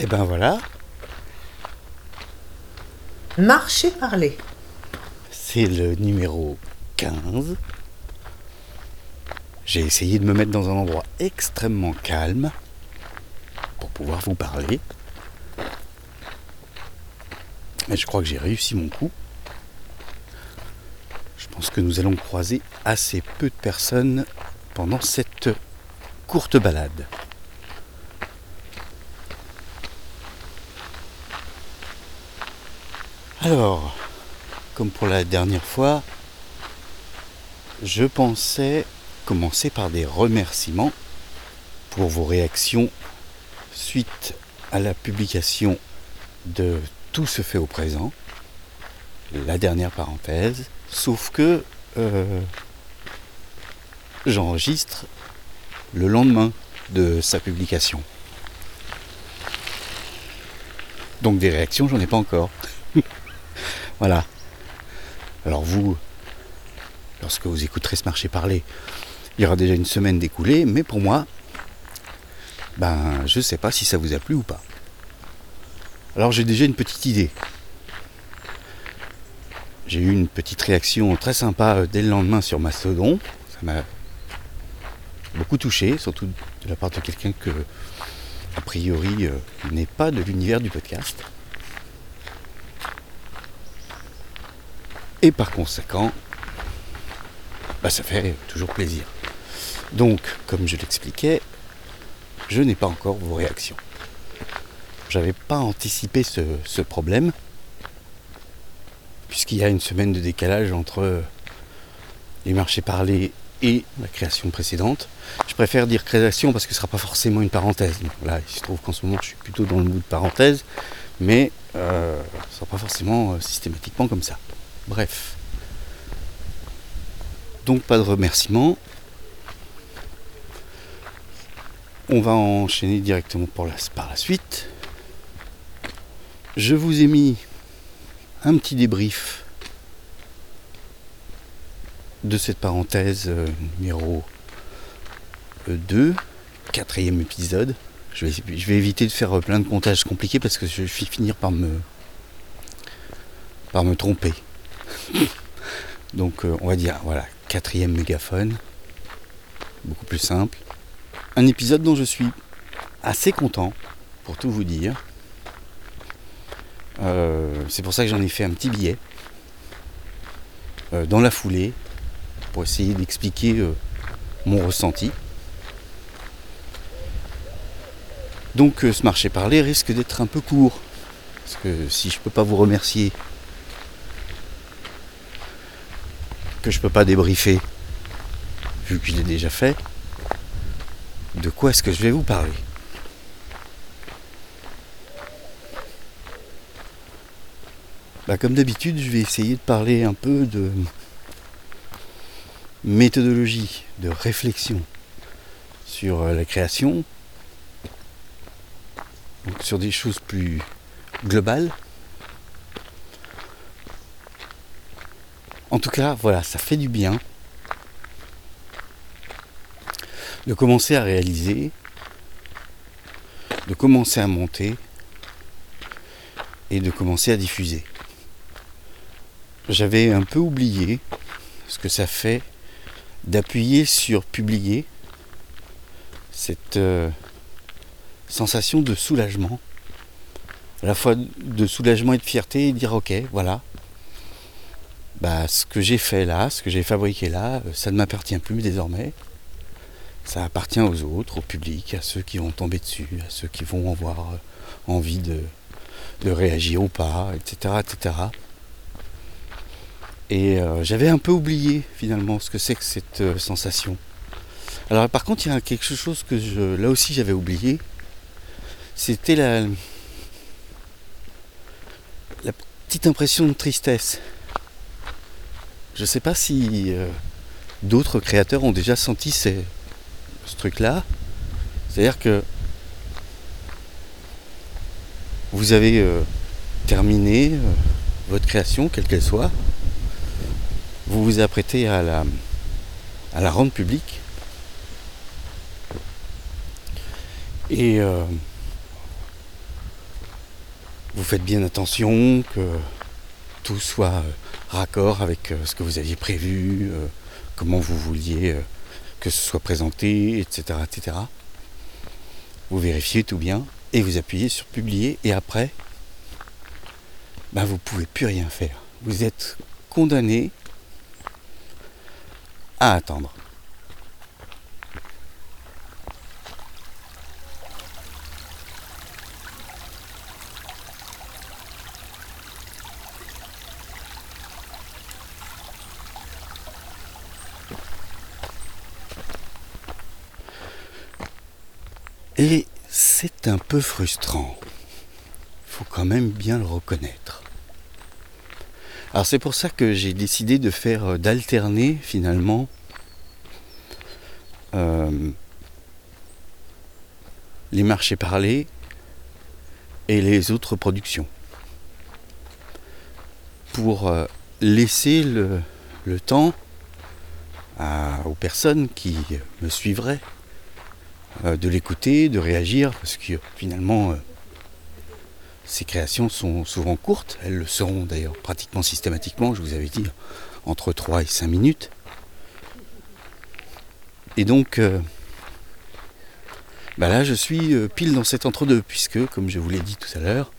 Et ben voilà, Marcher parler. c'est le numéro 15. J'ai essayé de me mettre dans un endroit extrêmement calme pour pouvoir vous parler. Et je crois que j'ai réussi mon coup. Je pense que nous allons croiser assez peu de personnes pendant cette courte balade. Alors, comme pour la dernière fois, je pensais commencer par des remerciements pour vos réactions suite à la publication de Tout se fait au présent, la dernière parenthèse, sauf que euh, j'enregistre le lendemain de sa publication. Donc des réactions, j'en ai pas encore. voilà. Alors vous, lorsque vous écouterez ce marché parler, il y aura déjà une semaine d'écoulée, mais pour moi, ben je sais pas si ça vous a plu ou pas. Alors j'ai déjà une petite idée. J'ai eu une petite réaction très sympa euh, dès le lendemain sur Mastodon. Ça m'a beaucoup touché, surtout de la part de quelqu'un que, a priori, euh, n'est pas de l'univers du podcast. Et par conséquent, bah, ça fait toujours plaisir. Donc, comme je l'expliquais, je n'ai pas encore vos réactions. J'avais pas anticipé ce, problème, puisqu'il y a une semaine de décalage entre les marchés parlés et la création précédente. Je préfère dire création parce que ce ne sera pas forcément une parenthèse. Là, il se trouve qu'en ce moment, je suis plutôt dans le mood parenthèse, mais euh, ce ne sera pas forcément euh, systématiquement comme ça. Bref. Donc pas de remerciements. On va enchaîner directement par la suite. Je vous ai mis un petit débrief de cette parenthèse euh, numéro 2, quatrième épisode. Je vais, éviter de faire euh, plein de comptages compliqués parce que je vais finir par me tromper. Donc euh, on va dire, voilà, quatrième mégaphone, beaucoup plus simple. Un épisode dont je suis assez content, pour tout vous dire. Euh, c'est pour ça que j'en ai fait un petit billet euh, dans la foulée pour essayer d'expliquer mon ressenti. Donc ce marché parler risque d'être un peu court. Parce que si je peux pas vous remercier, que je peux pas débriefer, vu que je l'ai déjà fait, de quoi est-ce que je vais vous parler? Bah, Comme d'habitude, je vais essayer de parler un peu de méthodologie, de réflexion sur euh, la création, donc sur des choses plus globales. En tout cas, voilà, ça fait du bien de commencer à réaliser, de commencer à monter et de commencer à diffuser. J'avais un peu oublié ce que ça fait d'appuyer sur publier cette euh, sensation de soulagement, à la fois de soulagement et de fierté, et dire ok, voilà, bah, ce que j'ai fait là, ce que j'ai fabriqué là, euh, ça ne m'appartient plus désormais. Ça appartient aux autres, au public, à ceux qui vont tomber dessus, à ceux qui vont avoir euh, envie de, de réagir ou pas, etc. etc. Et euh, j'avais un peu oublié finalement ce que c'est que cette sensation. Alors par contre, il y a quelque chose que je, là aussi j'avais oublié. C'était la, la petite impression de tristesse. Je ne sais pas si euh, d'autres créateurs ont déjà senti ce truc-là. C'est-à-dire que vous avez euh, terminé euh, votre création, quelle qu'elle soit. Vous vous apprêtez à la, rendre publique. Et vous faites bien attention que tout soit euh, raccord avec ce que vous aviez prévu, comment vous vouliez que ce soit présenté, etc., etc. Vous vérifiez tout bien et vous appuyez sur publier et après, ben vous ne pouvez plus rien faire. Vous êtes condamné à attendre. Et c'est un peu frustrant. Faut quand même bien le reconnaître. Alors c'est pour ça que j'ai décidé de faire euh, d'alterner finalement euh, les marchés parlés et les autres productions. Pour euh, laisser le, temps aux personnes qui me suivraient de l'écouter, de réagir, parce que finalement, euh, ces créations sont souvent courtes, elles le seront d'ailleurs pratiquement systématiquement, je vous avais dit, entre 3 et 5 minutes. Et donc, euh, bah là, je suis pile dans cet entre-deux, puisque, comme je vous l'ai dit tout à l'heure,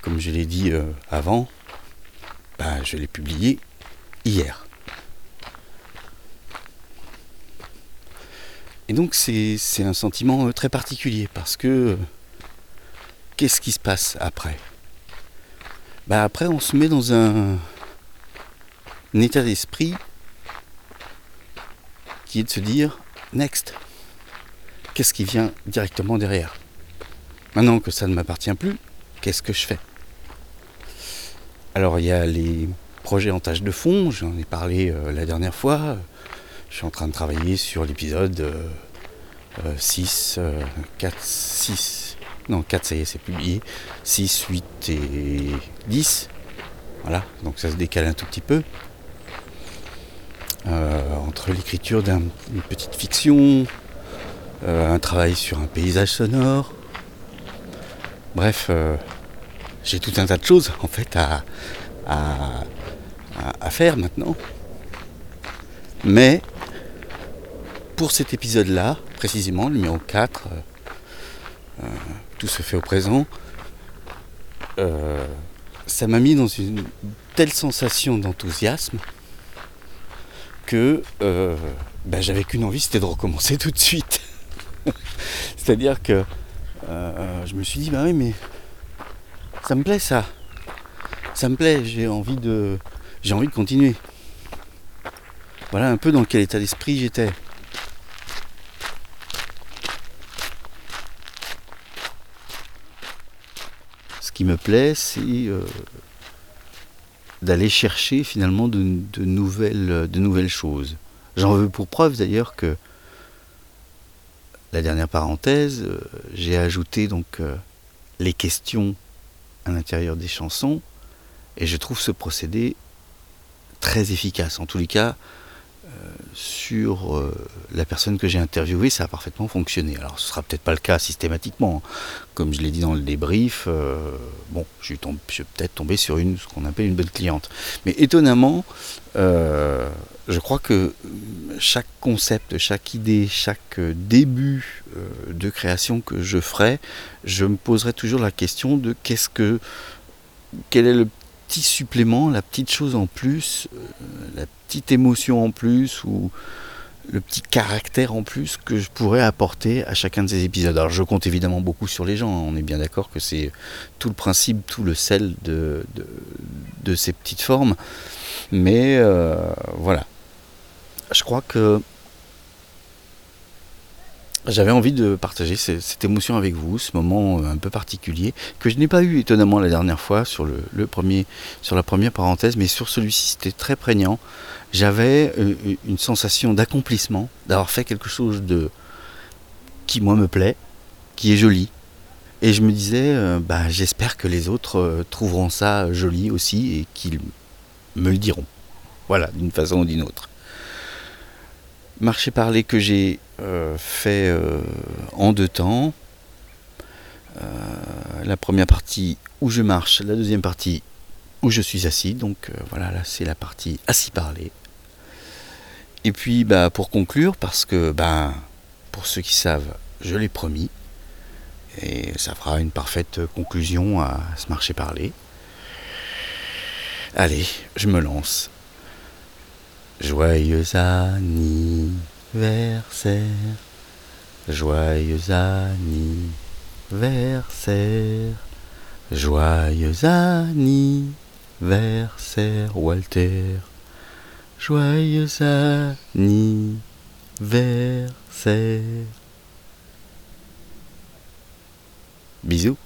comme je l'ai dit avant, bah, je l'ai publié hier. Et donc c'est un sentiment euh, très particulier parce que euh, qu'est-ce qui se passe après? Bah Après on se met dans un, état d'esprit qui est de se dire next. Qu'est-ce qui vient directement derrière? Maintenant que ça ne m'appartient plus, qu'est-ce que je fais? Alors il y a les projets en tâche de fond, j'en ai parlé euh, la dernière fois. Je suis en train de travailler sur l'épisode 6, 4, 6. Non, 4, ça y est, c'est publié. 6, 8 et 10. Voilà, donc ça se décale un tout petit peu. Euh, entre l'écriture d'une petite fiction, euh, un travail sur un paysage sonore. Bref, euh, j'ai tout un tas de choses en fait à, à faire maintenant. Mais pour cet épisode-là, précisément, numéro 4, euh, euh, tout se fait au présent, euh, ça m'a mis dans une telle sensation d'enthousiasme que ben, j'avais qu'une envie, c'était de recommencer tout de suite. C'est-à-dire que je me suis dit, bah oui, mais ça me plaît ça. Ça me plaît, j'ai envie de. J'ai envie de continuer. Voilà un peu dans quel état d'esprit j'étais. Qui me plaît, c'est euh, d'aller chercher finalement de, nouvelles, de nouvelles choses. J'en veux pour preuve d'ailleurs que la dernière parenthèse, euh, j'ai ajouté donc euh, les questions à l'intérieur des chansons et je trouve ce procédé très efficace. En tous les cas, sur euh, la personne que j'ai interviewée, ça a parfaitement fonctionné. Alors ce sera peut-être pas le cas systématiquement. Comme je l'ai dit dans le débrief, euh, bon, je suis, peut-être tombé sur une, ce qu'on appelle une bonne cliente. Mais étonnamment, euh, je crois que chaque concept, chaque idée, chaque début de création que je ferai, je me poserai toujours la question de qu'est-ce que quel est le petit supplément, la petite chose en plus, euh, la petite émotion en plus ou le petit caractère en plus que je pourrais apporter à chacun de ces épisodes. Alors je compte évidemment beaucoup sur les gens, hein. on est bien d'accord que c'est tout le principe, tout le sel de, de, ces petites formes. Mais euh, voilà. Je crois que j'avais envie de partager cette émotion avec vous, ce moment euh, un peu particulier, que je n'ai pas eu étonnamment la dernière fois sur, le, premier, sur la première parenthèse, mais sur celui-ci c'était très prégnant. J'avais euh, une sensation d'accomplissement, d'avoir fait quelque chose de qui moi me plaît, qui est joli. Et je me disais, euh, bah, j'espère que les autres trouveront ça joli aussi et qu'ils me le diront. Voilà, d'une façon ou d'une autre marché parler que j'ai fait euh, en deux temps. Euh, la première partie où je marche, la deuxième partie où je suis assis. Donc euh, voilà, là c'est la partie assis parler. Et puis bah, pour conclure, parce que bah, pour ceux qui savent, je l'ai promis, et ça fera une parfaite conclusion à ce marché parler. Allez, je me lance. Joyeux anniversaire, joyeux anniversaire, joyeux anniversaire, Walter, joyeux anniversaire. Bisous